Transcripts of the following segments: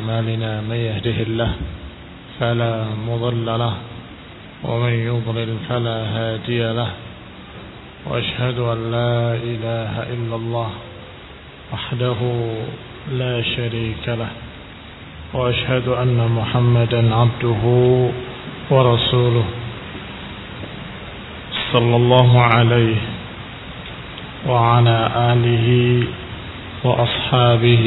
أعمالنا من يهده الله فلا مضل له ومن يضلل فلا هادي له وأشهد أن لا إله إلا الله وحده لا شريك له وأشهد أن محمدا عبده ورسوله صلى الله عليه وعلى آله وأصحابه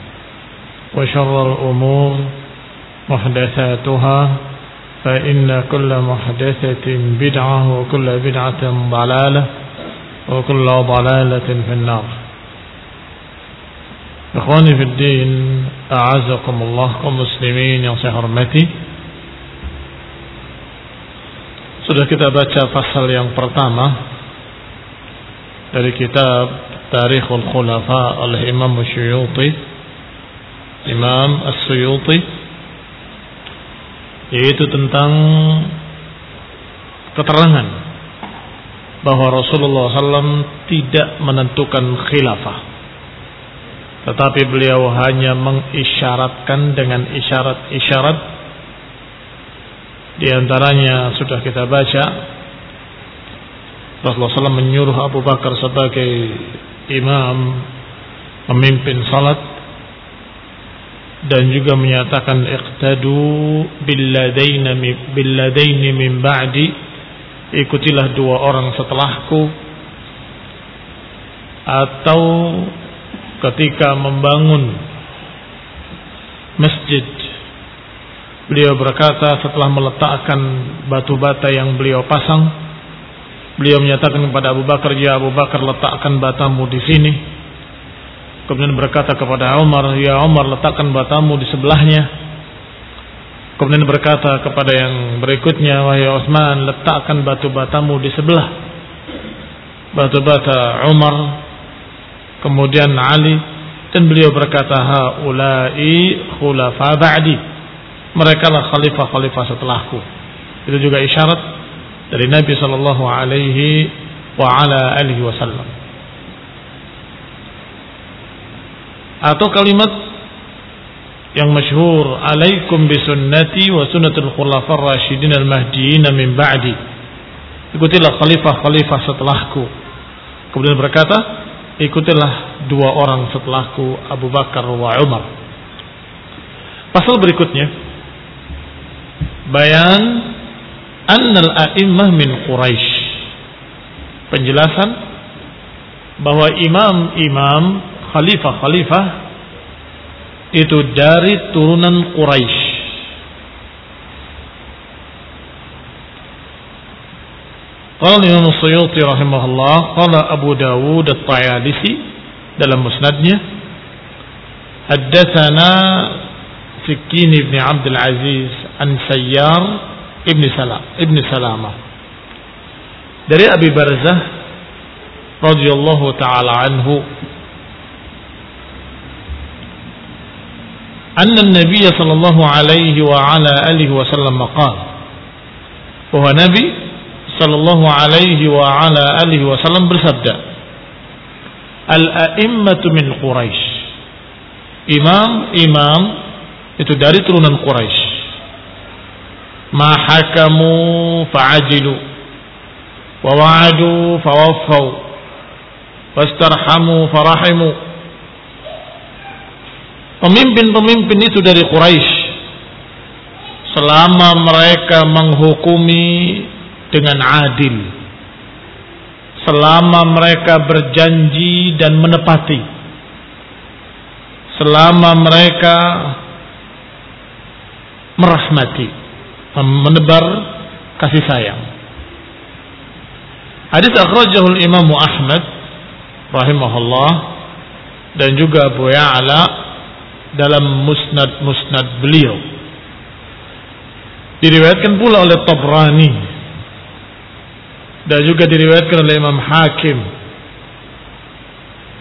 وشر الأمور محدثاتها فإن كل محدثة بدعة وكل بدعة ضلالة وكل ضلالة في النار. إخواني في الدين أعزكم الله yang saya hormati Sudah kita baca pasal yang pertama dari kitab Tarikhul Khulafa oleh Imam Syuyuti. Imam As-Suyuti yaitu tentang keterangan bahwa Rasulullah SAW tidak menentukan khilafah. Tetapi beliau hanya mengisyaratkan dengan isyarat-isyarat. Di antaranya sudah kita baca Rasulullah SAW menyuruh Abu Bakar sebagai imam memimpin salat dan juga menyatakan iqtadu billadaini billadaini min ba'di. Ikutilah dua orang setelahku. Atau ketika membangun masjid beliau berkata setelah meletakkan batu bata yang beliau pasang beliau menyatakan kepada Abu Bakar ya Abu Bakar letakkan batamu di sini Kemudian berkata kepada Umar, Ya Umar letakkan batamu di sebelahnya. Kemudian berkata kepada yang berikutnya, Wahai Utsman, letakkan batu batamu di sebelah batu bata Umar. Kemudian Ali dan beliau berkata, Haulai khulafa ba'di. Mereka lah khalifah-khalifah setelahku. Itu juga isyarat dari Nabi sallallahu alaihi wa ala alihi wasallam. Atau kalimat yang masyhur alaikum bisunnati wa sunnatul khulafar rasyidin al mahdiin min ba'di. Ikutilah khalifah-khalifah setelahku. Kemudian berkata ikutilah dua orang setelahku Abu Bakar wa Umar. Pasal berikutnya bayan annal a'immah min Quraisy penjelasan bahwa imam-imam khalifah-khalifah itu dari turunan Quraisy. Qala Imam Suyuti rahimahullah, qala Abu Dawud At-Tayalisi dalam musnadnya, haddatsana Sikin ibn Abdul Aziz an Sayyar ibn Salam ibn Salamah dari Abi Barzah radhiyallahu taala anhu أن النبي صلى الله عليه وعلى آله وسلم قال وهو نبي صلى الله عليه وعلى آله وسلم برسد الأئمة من قريش إمام إمام itu dari turunan Quraisy. Mahakamu fa'ajilu wa wa'adu fa wafau Pemimpin-pemimpin itu dari Quraisy. Selama mereka menghukumi dengan adil. Selama mereka berjanji dan menepati. Selama mereka merahmati. Menebar kasih sayang. Hadis akhrajahul Imam Ahmad rahimahullah dan juga Abu Ya'la dalam musnad-musnad beliau. Diriwayatkan pula oleh Tabrani. Dan juga diriwayatkan oleh Imam Hakim.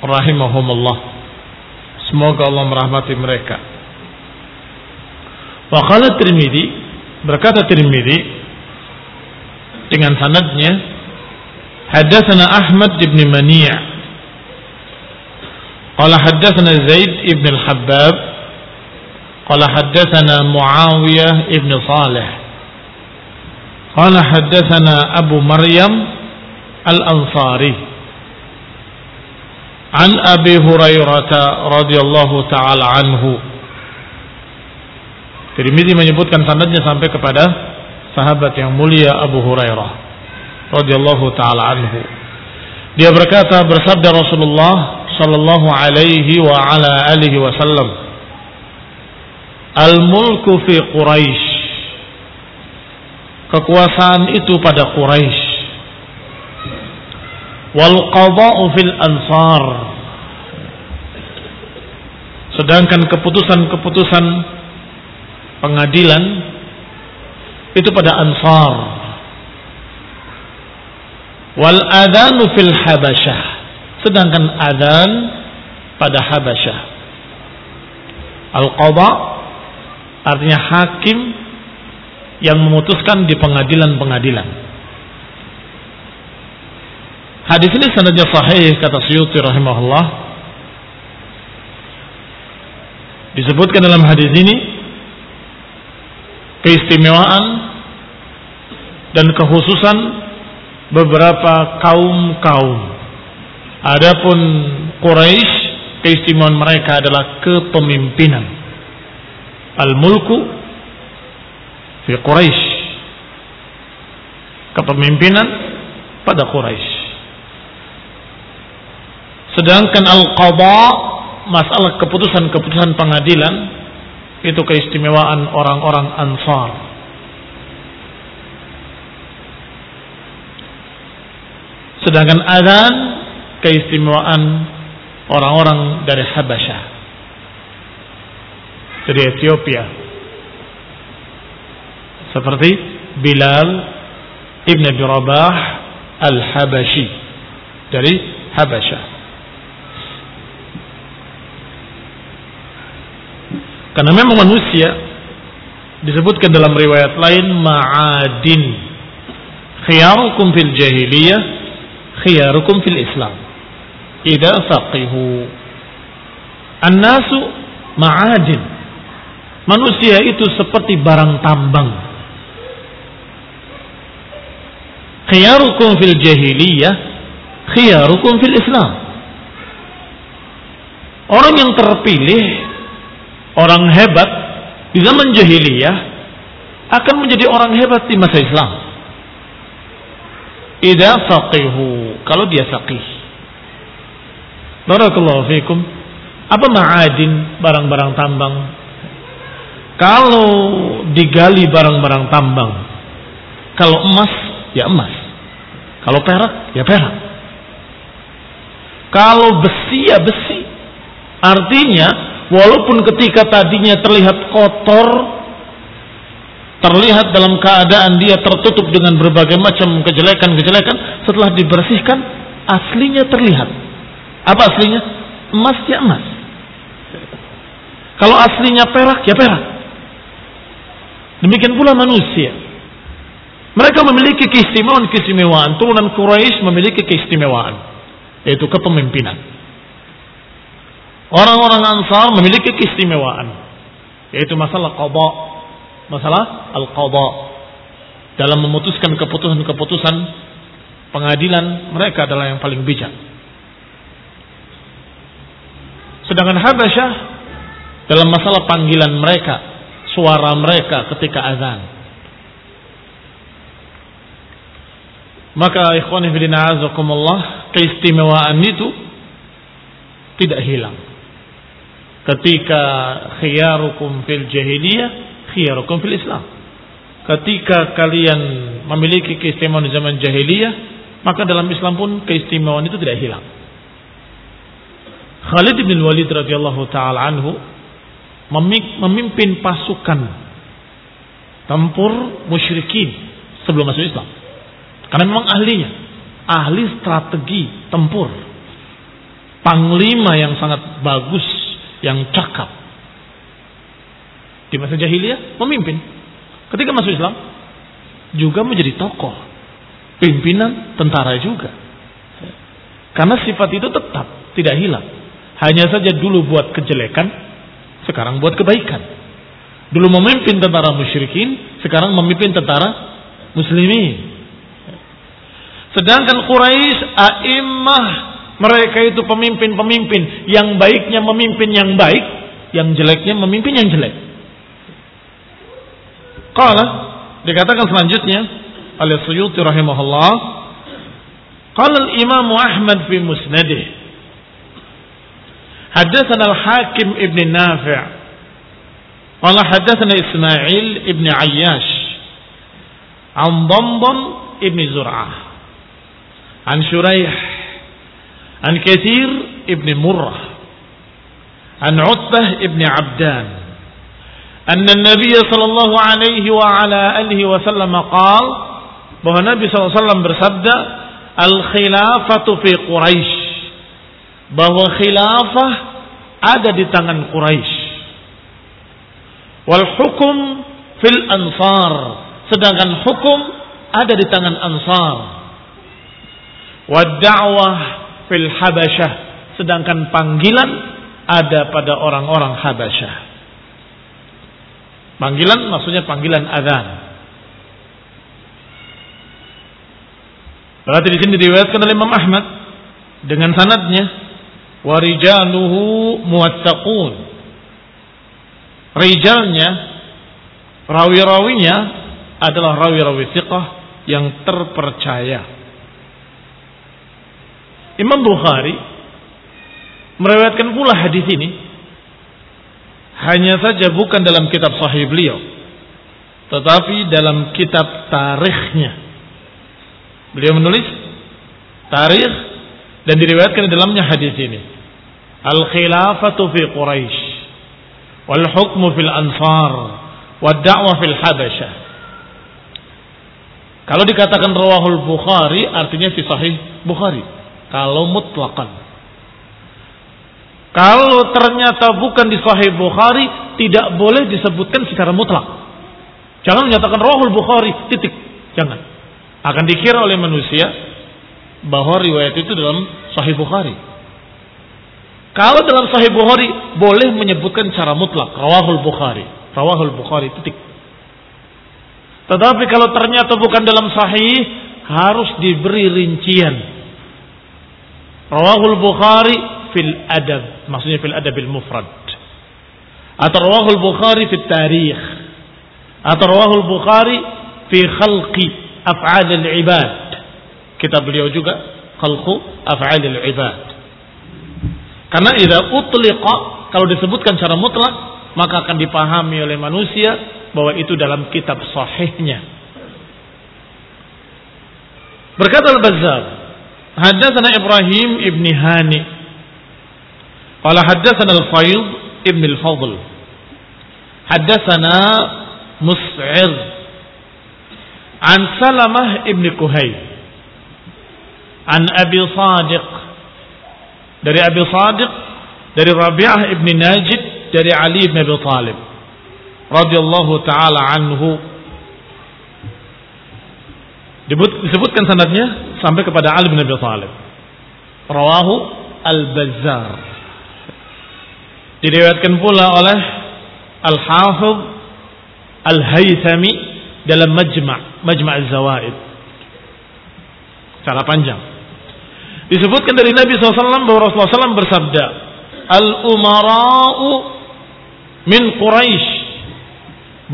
Rahimahumullah. Semoga Allah merahmati mereka. Wa qala Tirmidzi berkata Tirmidzi dengan sanadnya hadatsana Ahmad bin Mani' Qala haddatsana Zaid ibn al-Habbab qala haddatsana Muawiyah ibn Salih. Qala haddatsana Abu Maryam al-Ansari. An Abi Hurairah radhiyallahu taala anhu. Tirmizi menyebutkan sanadnya sampai kepada sahabat yang mulia Abu Hurairah radhiyallahu taala anhu. Dia berkata bersabda Rasulullah sallallahu alaihi wa ala alihi wasallam Al-mulku fi Quraisy. Kekuasaan itu pada Quraisy. Wal qada'u fil ansar. Sedangkan keputusan-keputusan pengadilan itu pada ansar. Wal adanu fil habasyah. Sedangkan adan pada habasyah. Al-qada' Artinya hakim yang memutuskan di pengadilan-pengadilan. Hadis ini sanadnya sahih kata Suyuti rahimahullah. Disebutkan dalam hadis ini keistimewaan dan kekhususan beberapa kaum-kaum. Adapun Quraisy keistimewaan mereka adalah kepemimpinan al-mulku fi Quraisy. Kepemimpinan pada Quraisy. Sedangkan al-qadha masalah keputusan-keputusan pengadilan itu keistimewaan orang-orang Ansar. Sedangkan adzan keistimewaan orang-orang dari Habasyah dari Ethiopia. Seperti Bilal Ibn Abi Rabah Al-Habashi dari Habasyah. Karena memang manusia disebutkan dalam riwayat lain ma'adin khiyarukum fil jahiliyah khiyarukum fil islam idza faqihu an-nasu ma'adin Manusia itu seperti barang tambang. Khiyarukum fil jahiliyah, khiyarukum fil Islam. Orang yang terpilih, orang hebat di zaman jahiliyah akan menjadi orang hebat di masa Islam. Idza faqihu, kalau dia faqih. Barakallahu fikum. Apa ma'adin barang-barang tambang? Kalau digali barang-barang tambang, kalau emas ya emas, kalau perak ya perak. Kalau besi ya besi. Artinya walaupun ketika tadinya terlihat kotor, terlihat dalam keadaan dia tertutup dengan berbagai macam kejelekan-kejelekan, setelah dibersihkan aslinya terlihat. Apa aslinya? Emas ya emas. Kalau aslinya perak ya perak. Demikian pula manusia. Mereka memiliki keistimewaan-keistimewaan. Turunan Quraisy memiliki keistimewaan. Yaitu kepemimpinan. Orang-orang Ansar memiliki keistimewaan. Yaitu masalah qadha. Masalah al-qadha. Dalam memutuskan keputusan-keputusan pengadilan mereka adalah yang paling bijak. Sedangkan Habasyah dalam masalah panggilan mereka, suara mereka ketika azan. Maka ikhwan fillah azakumullah keistimewaan itu tidak hilang. Ketika khiyarukum fil jahiliyah, khiyarukum fil Islam. Ketika kalian memiliki keistimewaan zaman jahiliyah, maka dalam Islam pun keistimewaan itu tidak hilang. Khalid bin Walid radhiyallahu taala anhu memimpin pasukan tempur musyrikin sebelum masuk Islam. Karena memang ahlinya, ahli strategi tempur. Panglima yang sangat bagus, yang cakap. Di masa jahiliyah memimpin. Ketika masuk Islam juga menjadi tokoh, pimpinan tentara juga. Karena sifat itu tetap tidak hilang. Hanya saja dulu buat kejelekan, sekarang buat kebaikan. Dulu memimpin tentara musyrikin, sekarang memimpin tentara muslimin. Sedangkan Quraisy a'immah mereka itu pemimpin-pemimpin yang baiknya memimpin yang baik, yang jeleknya memimpin yang jelek. Qala dikatakan selanjutnya oleh Suyuti rahimahullah, qala al-Imam Ahmad fi musnadih حدثنا الحاكم ابن نافع قال حدثنا إسماعيل ابن عياش عن ضمضم ابن زرعة عن شريح عن كثير ابن مرة عن عتبة ابن عبدان أن النبي صلى الله عليه وعلى آله وسلم قال bahwa Nabi SAW bersabda al-khilafatu fi Quraisy bahwa khilafah ada di tangan Quraisy. Wal hukum fil ansar, sedangkan hukum ada di tangan Ansar. Wad da'wah fil Habasyah, sedangkan panggilan ada pada orang-orang Habasyah. Panggilan maksudnya panggilan azan. Berarti di sini diriwayatkan oleh Imam Ahmad dengan sanadnya warijaluhu muwattaqun rijalnya rawi-rawinya adalah rawi-rawi thiqah yang terpercaya. Imam Bukhari meriwayatkan pula hadis ini. Hanya saja bukan dalam kitab sahih beliau tetapi dalam kitab tarikhnya. Beliau menulis tarikh dan diriwayatkan di dalamnya hadis ini. Al-khilafatu fi Quraisy wal hukmu fil ansar wad da'wah fil habasyah. Kalau dikatakan rawahul Bukhari artinya fi sahih Bukhari. Kalau mutlaqan. Kalau ternyata bukan di sahih Bukhari tidak boleh disebutkan secara mutlak. Jangan menyatakan rawahul Bukhari titik. Jangan. Akan dikira oleh manusia bahwa riwayat itu dalam Sahih Bukhari. Kalau dalam Sahih Bukhari boleh menyebutkan cara mutlak rawahul Bukhari, rawahul Bukhari titik. Tetapi kalau ternyata bukan dalam Sahih harus diberi rincian. Rawahul Bukhari fil adab, maksudnya fil adabil mufrad. Atau rawahul Bukhari fil tarikh. Atau rawahul Bukhari fi khalqi af'al al-ibad Kitab beliau juga khalqu af'alil ibad. Karena idza utliqa kalau disebutkan secara mutlak maka akan dipahami oleh manusia bahwa itu dalam kitab sahihnya. Berkata Al-Bazzar, haddatsana Ibrahim ibn Hani qala haddatsana Al-Fayd ibn Al-Fadl haddatsana Mus'ir an Salamah ibn Kuhayy an Abi Sadiq dari Abi Sadiq dari Rabi'ah ibn Najid dari Ali ibn Abi Talib radhiyallahu taala anhu Disebutkan sanadnya sampai kepada Ali bin Abi Thalib. Rawahu Al-Bazzar. Diriwayatkan pula oleh Al-Hafidh Al-Haythami dalam Majma' Majma' Az-Zawaid. Secara panjang. Disebutkan dari Nabi SAW bahwa Rasulullah SAW bersabda, Al-umara'u min Quraisy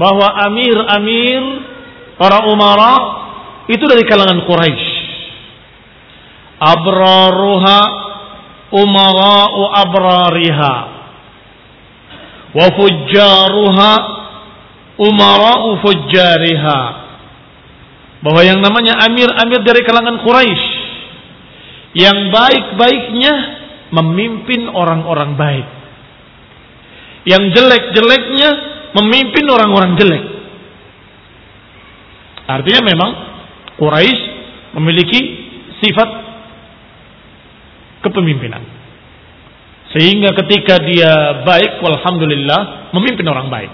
bahwa amir-amir para umara itu dari kalangan Quraisy. Abraruha umara'u abrariha. Wa fujjaruha umara'u fujjariha. Bahwa yang namanya amir-amir dari kalangan Quraisy yang baik-baiknya memimpin orang-orang baik. Yang jelek-jeleknya memimpin orang-orang jelek. Artinya memang Quraisy memiliki sifat kepemimpinan. Sehingga ketika dia baik walhamdulillah memimpin orang baik.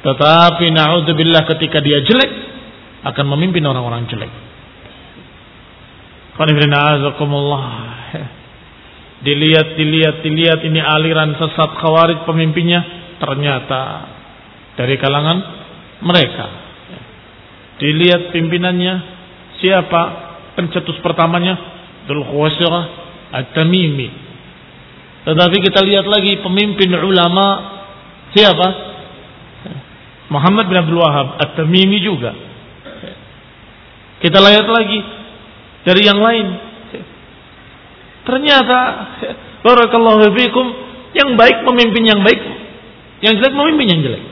Tetapi naudzubillah ketika dia jelek akan memimpin orang-orang jelek. Dilihat, dilihat, dilihat ini aliran sesat khawarij pemimpinnya ternyata dari kalangan mereka. Dilihat pimpinannya siapa pencetus pertamanya Dhul Khuwaisirah At-Tamimi. Tetapi kita lihat lagi pemimpin ulama siapa? Muhammad bin Abdul Wahab At-Tamimi juga. Kita lihat lagi dari yang lain. Ternyata barakallahu fikum yang baik memimpin yang baik, yang jelek memimpin yang jelek.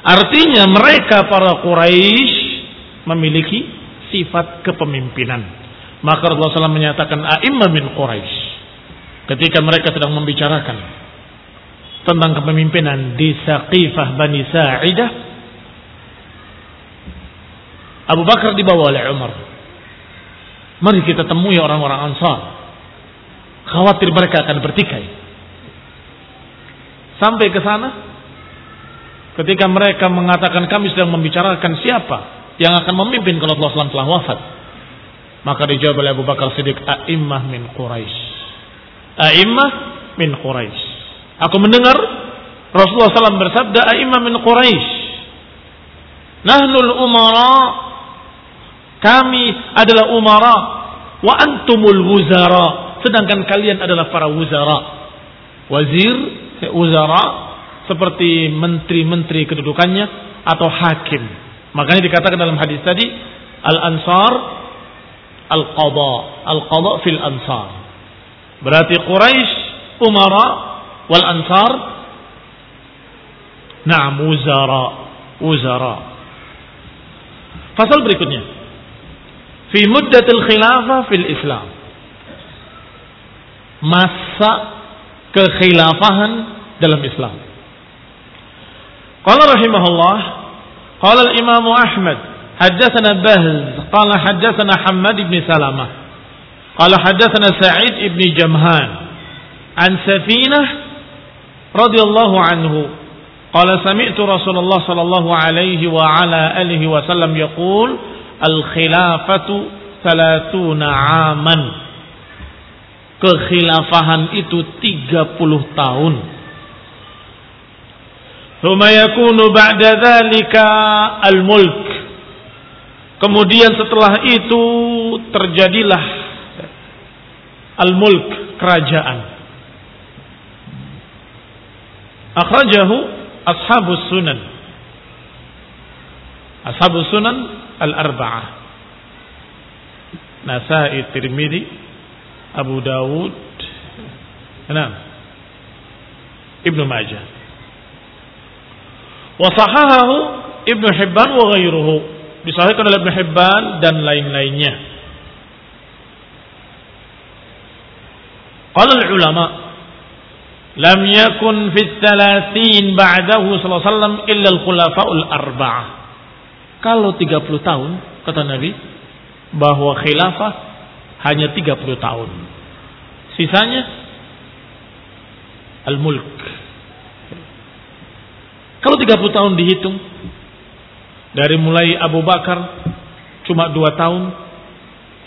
Artinya mereka para Quraisy memiliki sifat kepemimpinan. Maka Rasulullah SAW menyatakan a'imma min Quraisy ketika mereka sedang membicarakan tentang kepemimpinan di Saqifah Bani Sa'idah Abu Bakar dibawa oleh Umar. Mari kita temui orang-orang Ansar. Khawatir mereka akan bertikai. Sampai ke sana, ketika mereka mengatakan kami sedang membicarakan siapa yang akan memimpin kalau Allah SAW telah wafat. Maka dijawab oleh Abu Bakar Siddiq, A'immah min Quraisy. A'immah min Quraisy. Aku mendengar Rasulullah SAW bersabda, A'immah min Quraisy. Nahnul umara kami adalah umara wa antumul wuzara. Sedangkan kalian adalah para wuzara. Wazir, wuzara seperti menteri-menteri kedudukannya atau hakim. Makanya dikatakan dalam hadis tadi al-ansar al-qada, al-qada fil ansar. Berarti Quraisy umara wal ansar na'am wuzara, wuzara. Pasal berikutnya fi muddatil khilafah fil Islam. Masa kekhilafahan dalam Islam. Qala rahimahullah, qala al-Imam Ahmad, haddatsana Bahz, qala haddatsana Hammad ibn Salamah, qala haddatsana Sa'id ibn Jamhan, an Safinah radhiyallahu anhu, qala sami'tu Rasulullah sallallahu alaihi wa ala alihi wasallam yaqul al-khilafatu salatuna aman. Kekhilafahan itu 30 tahun. Thumma yakunu ba'da dhalika al-mulk. Kemudian setelah itu terjadilah al-mulk, kerajaan. Akhrajahu ashabus sunan. Ashabus sunan Nasai Tirmidzi, Abu Dawud, enam. Ibnu Majah. Wa sahahahu Ibnu Hibban wa ghairuhu. Disahihkan oleh Ibnu Hibban dan lain-lainnya. Qala al-ulama lam yakun fi thalathin ba'dahu sallallahu alaihi wasallam illa al-khulafa'ul arba'ah. Kalau 30 tahun, kata Nabi, bahwa khilafah hanya 30 tahun. Sisanya al-mulk. Kalau 30 tahun dihitung dari mulai Abu Bakar cuma dua tahun,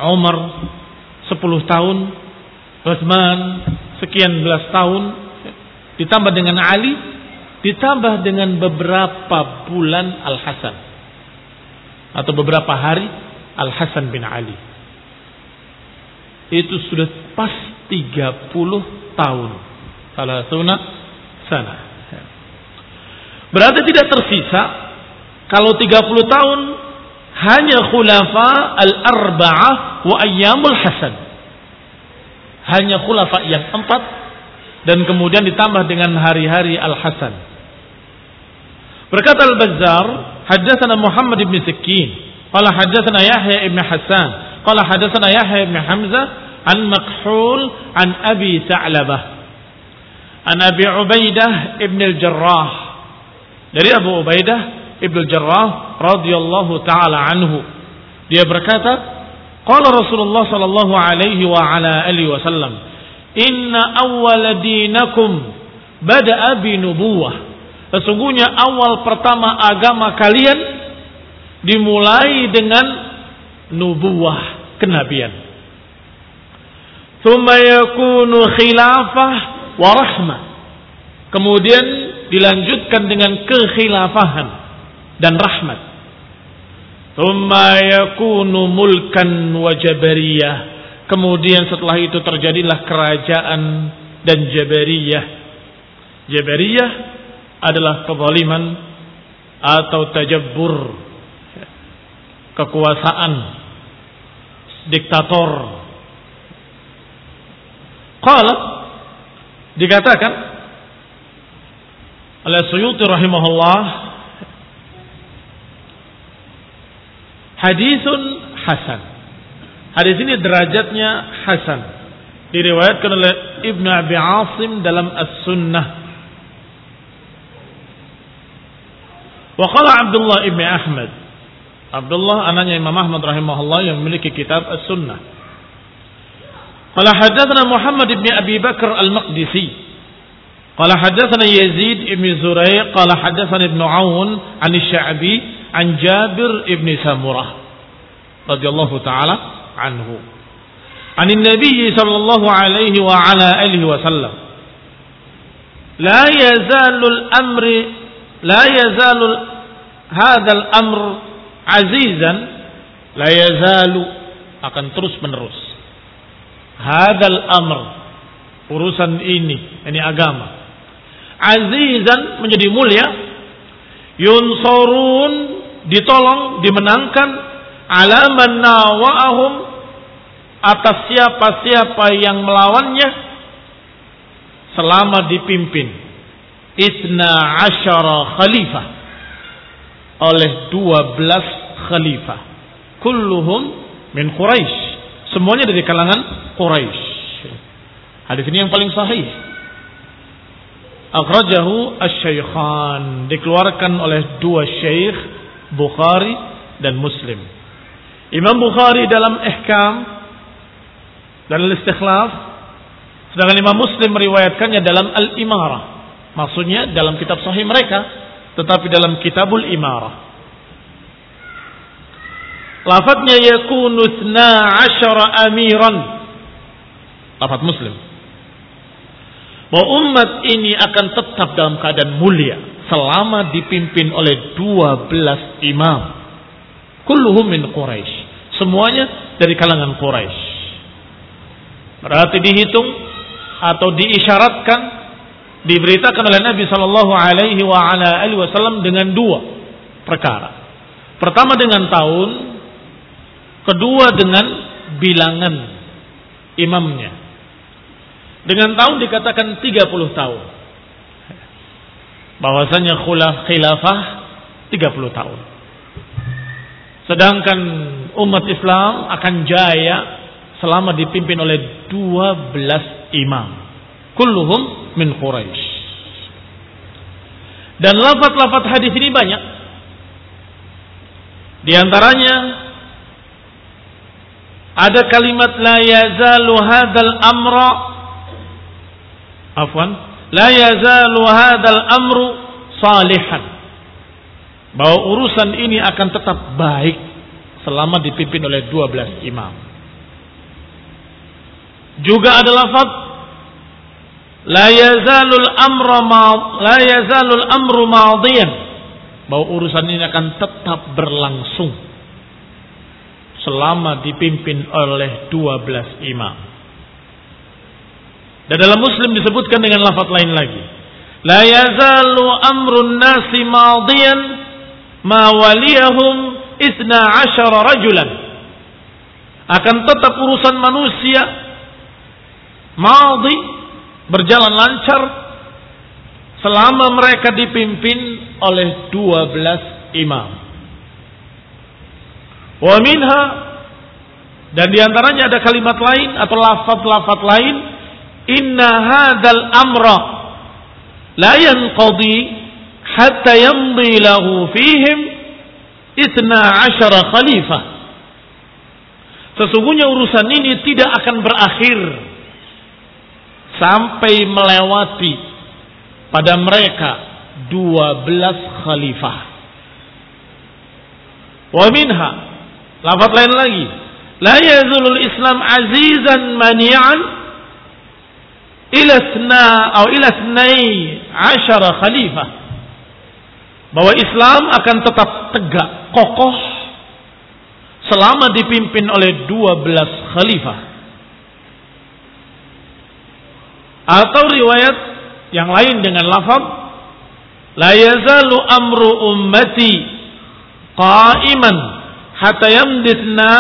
Umar sepuluh tahun, Utsman sekian belas tahun, ditambah dengan Ali, ditambah dengan beberapa bulan Al Hasan atau beberapa hari Al Hasan bin Ali. Itu sudah pas 30 tahun. Salah sunnah sana. Berarti tidak tersisa kalau 30 tahun hanya khulafa al-arba'ah wa ayyamul hasan. Hanya khulafa yang empat dan kemudian ditambah dengan hari-hari al-hasan. Berkata al-Bazzar, haddatsana Muhammad ibn Sikin, qala haddatsana Yahya ibn Hasan, qala haddatsana Yahya ibn Hamzah an Makhul an Abi Sa'labah. An Abi Ubaidah ibn al-Jarrah. Dari Abu Ubaidah Ibnu Jarrah radhiyallahu taala anhu. Dia berkata, qala Rasulullah sallallahu alaihi wa ala alihi wasallam, "Inna awwala dinakum bada'a bi nubuwah." Sesungguhnya awal pertama agama kalian dimulai dengan nubuwah, kenabian. Thumma yakunu khilafah wa rahmah. Kemudian dilanjutkan dengan kekhilafahan dan rahmat. Thumma yakunu mulkan wa jabariyah. Kemudian setelah itu terjadilah kerajaan dan jabariyah. Jabariyah adalah kezaliman atau tajabbur. Kekuasaan diktator. Qala dikatakan oleh Suyuti rahimahullah Hadisun Hasan. Hadis ini derajatnya Hasan. Diriwayatkan oleh Ibnu Abi Asim dalam As-Sunnah. Wa qala Abdullah ibn Ahmad. Abdullah anaknya Imam Ahmad rahimahullah yang memiliki kitab As-Sunnah. Qala hadatsana Muhammad ibn Abi Bakar Al-Maqdisi. Qala hadatsana Yazid ibn Zurai qala hadatsana Ibn Aun an Sya'bi an Jabir ibn Samurah radhiyallahu taala anhu. An Nabi sallallahu alaihi wa ala alihi wasallam. La yazalu al-amr la yazalu hadha al-amr azizan la yazalu akan terus menerus. Hadal amr urusan ini ini agama azizan menjadi mulia yunsorun ditolong, dimenangkan alaman nawa'ahum atas siapa-siapa yang melawannya selama dipimpin isna asyara khalifah. Oleh dua belas khalifah. Kulluhum min Quraisy semuanya dari kalangan Quraisy hadis ini yang paling sahih. Akhrajahu asy-syaikhan. Dikeluarkan oleh dua syekh Bukhari dan Muslim. Imam Bukhari dalam ihkam dan al-istikhlaf. Sedangkan Imam Muslim meriwayatkannya dalam al-imarah. Maksudnya dalam kitab sahih mereka tetapi dalam kitabul imarah. Lafadznya yakunu 12 amiran. Lafaz Muslim. Bahwa umat ini akan tetap dalam keadaan mulia selama dipimpin oleh 12 imam. Kulluhum min Quraisy. Semuanya dari kalangan Quraisy. Berarti dihitung atau diisyaratkan diberitakan oleh Nabi Shallallahu Alaihi Wasallam dengan dua perkara. Pertama dengan tahun, kedua dengan bilangan imamnya. Dengan tahun dikatakan 30 tahun bahwasanya khulaf khilafah 30 tahun. Sedangkan umat Islam akan jaya selama dipimpin oleh 12 imam. Kulluhum min Quraisy. Dan lafaz-lafaz hadis ini banyak. Di antaranya ada kalimat la yazalu hadzal amra afwan la yazalu hadzal amru salihan bahwa urusan ini akan tetap baik selama dipimpin oleh 12 imam. Juga ada lafaz la yazalul amru la yazalul amru madiyan bahwa urusan ini akan tetap berlangsung selama dipimpin oleh 12 imam. Dan dalam Muslim disebutkan dengan lafaz lain lagi. La yazalu amrun nasi madiyan ma waliyahum isna asyara rajulan. Akan tetap urusan manusia madi berjalan lancar selama mereka dipimpin oleh 12 imam. Wa minha dan di antaranya ada kalimat lain atau lafaz-lafaz lain inna hadzal amra la yanqadi hatta yamdi lahu fihim isna asyara khalifah. Sesungguhnya urusan ini tidak akan berakhir sampai melewati pada mereka 12 khalifah. Wa minha lafaz lain lagi. La yazulul islam azizan mani'an ila sna atau ila snai asyara khalifah. Bahwa Islam akan tetap tegak kokoh selama dipimpin oleh 12 khalifah atau riwayat yang lain dengan lafaz la yazalu amru ummati qa'iman hatta yamdithna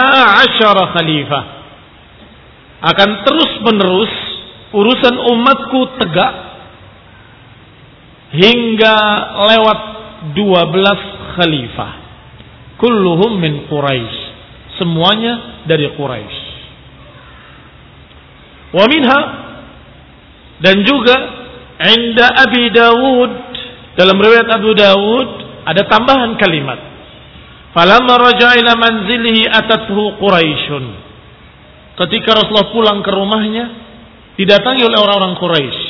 asyara khalifah akan terus menerus urusan umatku tegak hingga lewat 12 khalifah. Kulluhum min Quraisy. Semuanya dari Quraisy. Wa minha dan juga Inda Abi Dawud dalam riwayat Abu Dawud ada tambahan kalimat. Falamma raja'a ila manzilihi atathu Quraisyun. Ketika Rasulullah pulang ke rumahnya, didatangi oleh orang-orang Quraisy.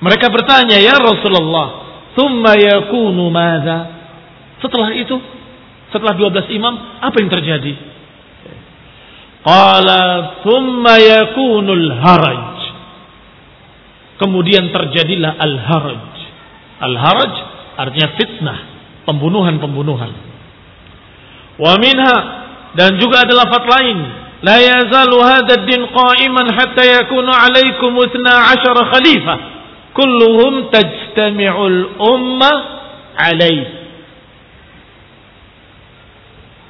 Mereka bertanya, "Ya Rasulullah, thumma yakunu madza?" Setelah itu, setelah 12 imam, apa yang terjadi? Qala thumma yakunul haraj. Kemudian terjadilah al-haraj. Al-haraj artinya fitnah, pembunuhan-pembunuhan. Wa minha dan juga ada lafaz lain, la yazalu hadha din qa'iman hatta yakunu 'alaykum 12 khalifah kulluhum tajtami'ul umma 'alaih.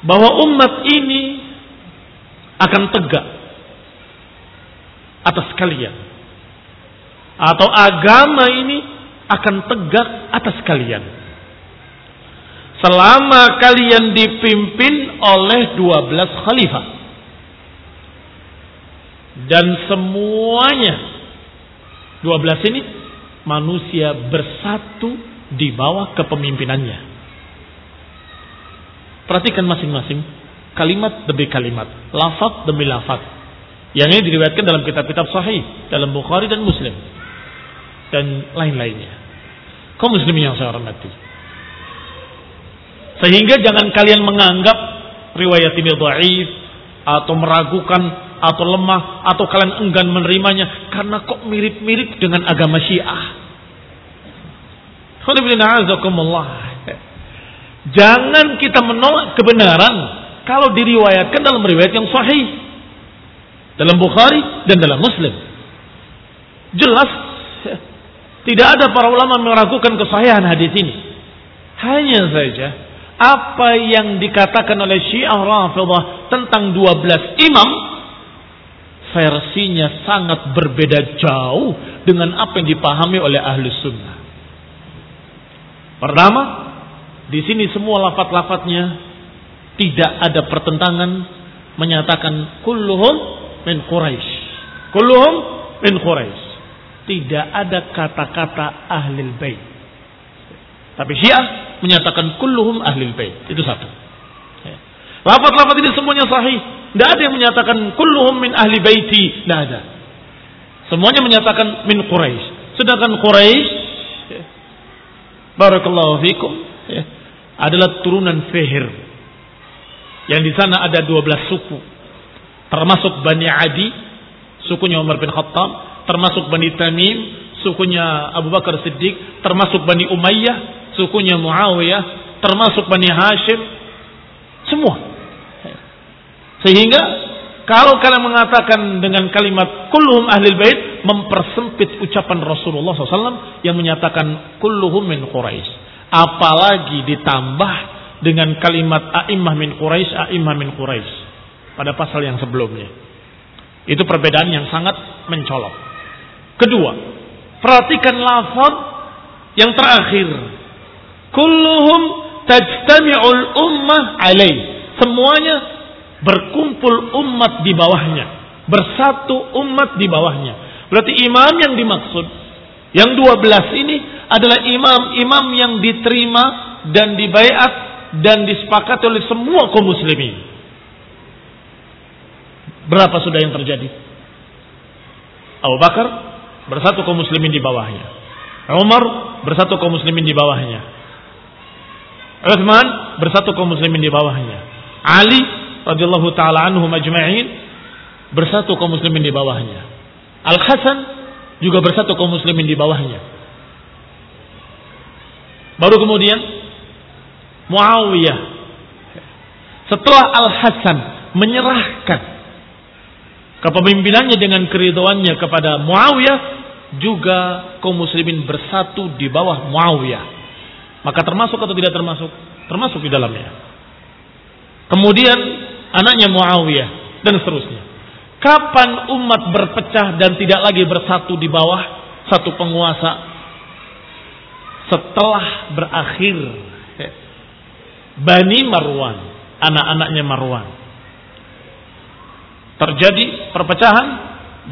Bahwa umat ini akan tegak atas kalian atau agama ini akan tegak atas kalian selama kalian dipimpin oleh 12 khalifah dan semuanya 12 ini manusia bersatu di bawah kepemimpinannya. Perhatikan masing-masing kalimat demi kalimat, lafaz demi lafaz. Yang ini diriwayatkan dalam kitab-kitab sahih, dalam Bukhari dan Muslim dan lain-lainnya. Kau muslimin yang saya hormati. Sehingga jangan kalian menganggap riwayat ini dhaif atau meragukan atau lemah atau kalian enggan menerimanya karena kok mirip-mirip dengan agama Syiah. Jangan kita menolak kebenaran kalau diriwayatkan dalam riwayat yang sahih. Dalam Bukhari dan dalam Muslim. Jelas tidak ada para ulama meragukan kesahihan hadis ini. Hanya saja apa yang dikatakan oleh Syiah Rafidah tentang 12 imam versinya sangat berbeda jauh dengan apa yang dipahami oleh ahli sunnah. Pertama, di sini semua lafat-lafatnya tidak ada pertentangan menyatakan kulluhum min Quraisy. Kulluhum min Quraisy. Tidak ada kata-kata ahli bait. Tapi Syiah menyatakan kulluhum ahli bait. Itu satu. Lafat-lafat ini semuanya sahih. Tidak ada yang menyatakan kulluhum min ahli baiti. Tidak ada. Semuanya menyatakan min Quraisy. Sedangkan Quraisy ya, barakallahu fikum ya, adalah turunan Fihir yang di sana ada 12 suku. Termasuk Bani Adi, sukunya Umar bin Khattab, termasuk Bani Tamim, sukunya Abu Bakar Siddiq, termasuk Bani Umayyah, sukunya Muawiyah, termasuk Bani Hashim, semua. Sehingga kalau kalian mengatakan dengan kalimat kulluhum ahlil bait mempersempit ucapan Rasulullah SAW yang menyatakan kulluhum min Quraisy. Apalagi ditambah dengan kalimat a'immah min Quraisy, a'immah min Quraisy pada pasal yang sebelumnya. Itu perbedaan yang sangat mencolok. Kedua, perhatikan lafaz yang terakhir. Kulluhum tajtami'ul ummah alaih. Semuanya berkumpul umat di bawahnya. Bersatu umat di bawahnya. Berarti imam yang dimaksud yang dua belas ini adalah imam-imam yang diterima dan dibaiat dan disepakati oleh semua kaum muslimin. Berapa sudah yang terjadi? Abu Bakar bersatu kaum muslimin di bawahnya. Umar bersatu kaum muslimin di bawahnya. Uthman bersatu kaum muslimin di bawahnya. Ali radhiyallahu taala anhu majma'in bersatu kaum muslimin di bawahnya. Al Hasan juga bersatu kaum muslimin di bawahnya. Baru kemudian Muawiyah setelah Al Hasan menyerahkan kepemimpinannya dengan keriduannya kepada Muawiyah juga kaum muslimin bersatu di bawah Muawiyah. Maka termasuk atau tidak termasuk? Termasuk di dalamnya. Kemudian anaknya Muawiyah dan seterusnya. Kapan umat berpecah dan tidak lagi bersatu di bawah satu penguasa setelah berakhir Bani Marwan, anak-anaknya Marwan. Terjadi perpecahan,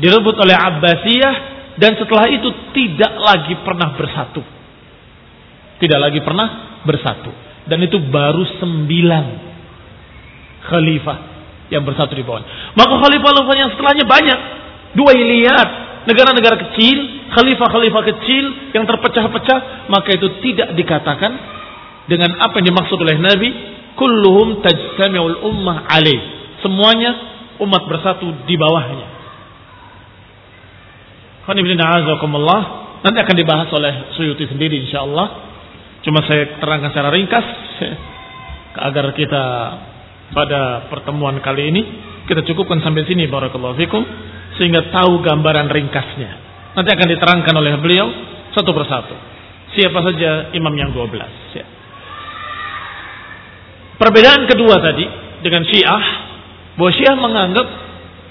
direbut oleh Abbasiyah dan setelah itu tidak lagi pernah bersatu. Tidak lagi pernah bersatu. Dan itu baru sembilan khalifah yang bersatu di bawah. Maka khalifah-khalifah yang setelahnya banyak. Dua iliat, negara-negara kecil, khalifah-khalifah kecil yang terpecah-pecah, maka itu tidak dikatakan dengan apa yang dimaksud oleh Nabi, kulluhum tajtami'ul ummah alaih. Semuanya umat bersatu di bawahnya. Nanti akan dibahas oleh Suyuti sendiri insyaallah. Cuma saya terangkan secara ringkas agar kita pada pertemuan kali ini kita cukupkan sampai sini barakallahu fikum sehingga tahu gambaran ringkasnya. Nanti akan diterangkan oleh beliau satu persatu. Siapa saja imam yang 12. Ya. Perbedaan kedua tadi dengan Syiah, bahwa Syiah menganggap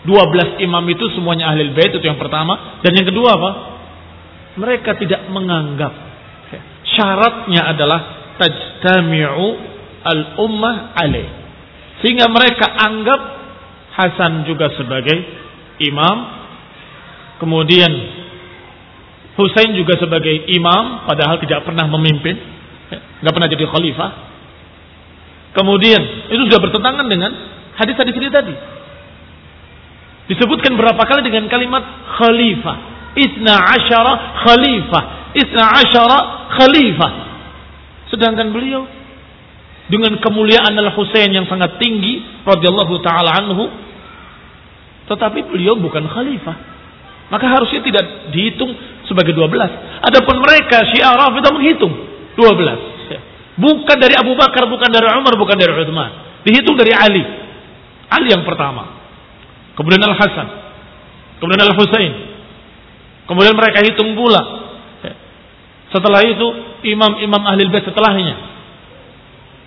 12 imam itu semuanya ahli bait itu yang pertama dan yang kedua apa? Mereka tidak menganggap ya. syaratnya adalah tajtami'u al-ummah alaih. Sehingga mereka anggap Hasan juga sebagai imam. Kemudian Husain juga sebagai imam padahal tidak pernah memimpin, nggak pernah jadi khalifah. Kemudian itu sudah bertentangan dengan hadis-hadis ini tadi. Disebutkan berapa kali dengan kalimat khalifah. Isna asyara khalifah. Isna asyara khalifah. Sedangkan beliau dengan kemuliaan Al-Husain yang sangat tinggi radhiyallahu taala anhu tetapi beliau bukan khalifah. Maka harusnya tidak dihitung sebagai 12. Adapun mereka Syiah Rafidah menghitung 12. Bukan dari Abu Bakar, bukan dari Umar, bukan dari Uthman. Dihitung dari Ali. Ali yang pertama. Kemudian Al-Hasan. Kemudian Al-Husain. Kemudian mereka hitung pula. Setelah itu imam-imam ahli bait setelahnya.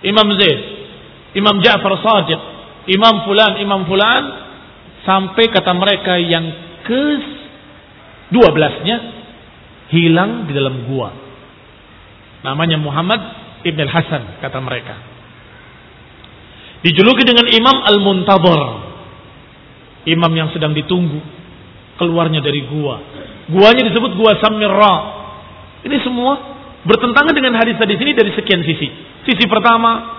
Imam Zaid, Imam Ja'far Sadiq, Imam Fulan, Imam Fulan sampai kata mereka yang ke dua belasnya hilang di dalam gua. Namanya Muhammad Ibn Hasan kata mereka. Dijuluki dengan Imam Al-Muntadhar. Imam yang sedang ditunggu keluarnya dari gua. Guanya disebut gua Samirra. Ini semua bertentangan dengan hadis tadi sini dari sekian sisi. Sisi pertama,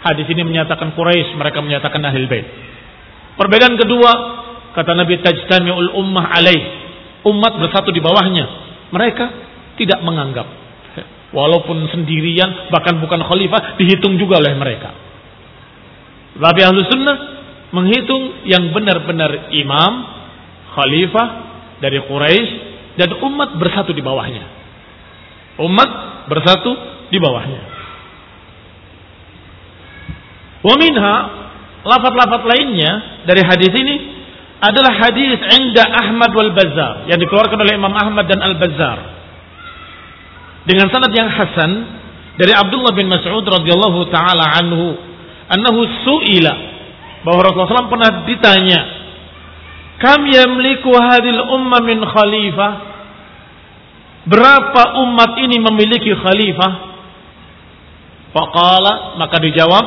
hadis ini menyatakan Quraisy, mereka menyatakan Ahlul Bait. Perbedaan kedua, kata Nabi tajtami'ul ummah alaih. Umat bersatu di bawahnya. Mereka tidak menganggap. Walaupun sendirian, bahkan bukan khalifah, dihitung juga oleh mereka. Tapi ahlu sunnah menghitung yang benar-benar imam, khalifah dari Quraisy dan umat bersatu di bawahnya. Umat bersatu di bawahnya. Wa minha lafaz-lafaz lainnya dari hadis ini adalah hadis Inda Ahmad wal Bazzar yang dikeluarkan oleh Imam Ahmad dan Al Bazzar dengan sanad yang hasan dari Abdullah bin Mas'ud radhiyallahu taala anhu annahu su'ila bahwa Rasulullah SAW pernah ditanya kam yamliku hadil umma min khalifah? Berapa umat ini memiliki khalifah? Faqala maka dijawab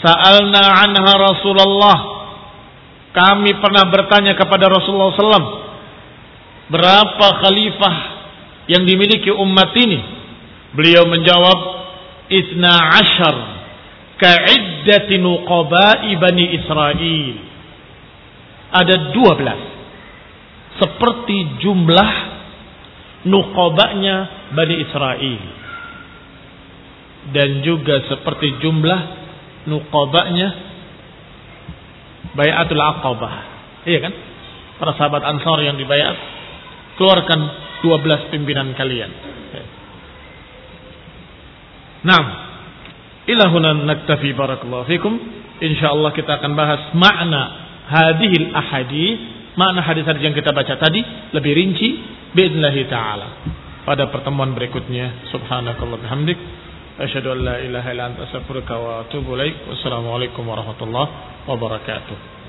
sa'alna anha Rasulullah. Kami pernah bertanya kepada Rasulullah SAW berapa khalifah yang dimiliki umat ini? Beliau menjawab isna ashar ka'iddati nuqaba'i bani Israel. Ada dua belas. Seperti jumlah nuqabanya Bani Israel. Dan juga seperti jumlah nuqabanya Bayatul Aqabah. Iya kan? Para sahabat Ansar yang dibayat keluarkan 12 pimpinan kalian. Nah, Ilahuna naktafi barakallahu fikum. Insyaallah kita akan bahas makna hadhil ahadi, makna hadis-hadis yang kita baca tadi lebih rinci biidznillah taala pada pertemuan berikutnya. Subhanakallah bihamdik. Asyhadu an la ilaha illa anta astaghfiruka wa atubu ilaik. Wassalamualaikum warahmatullahi wabarakatuh.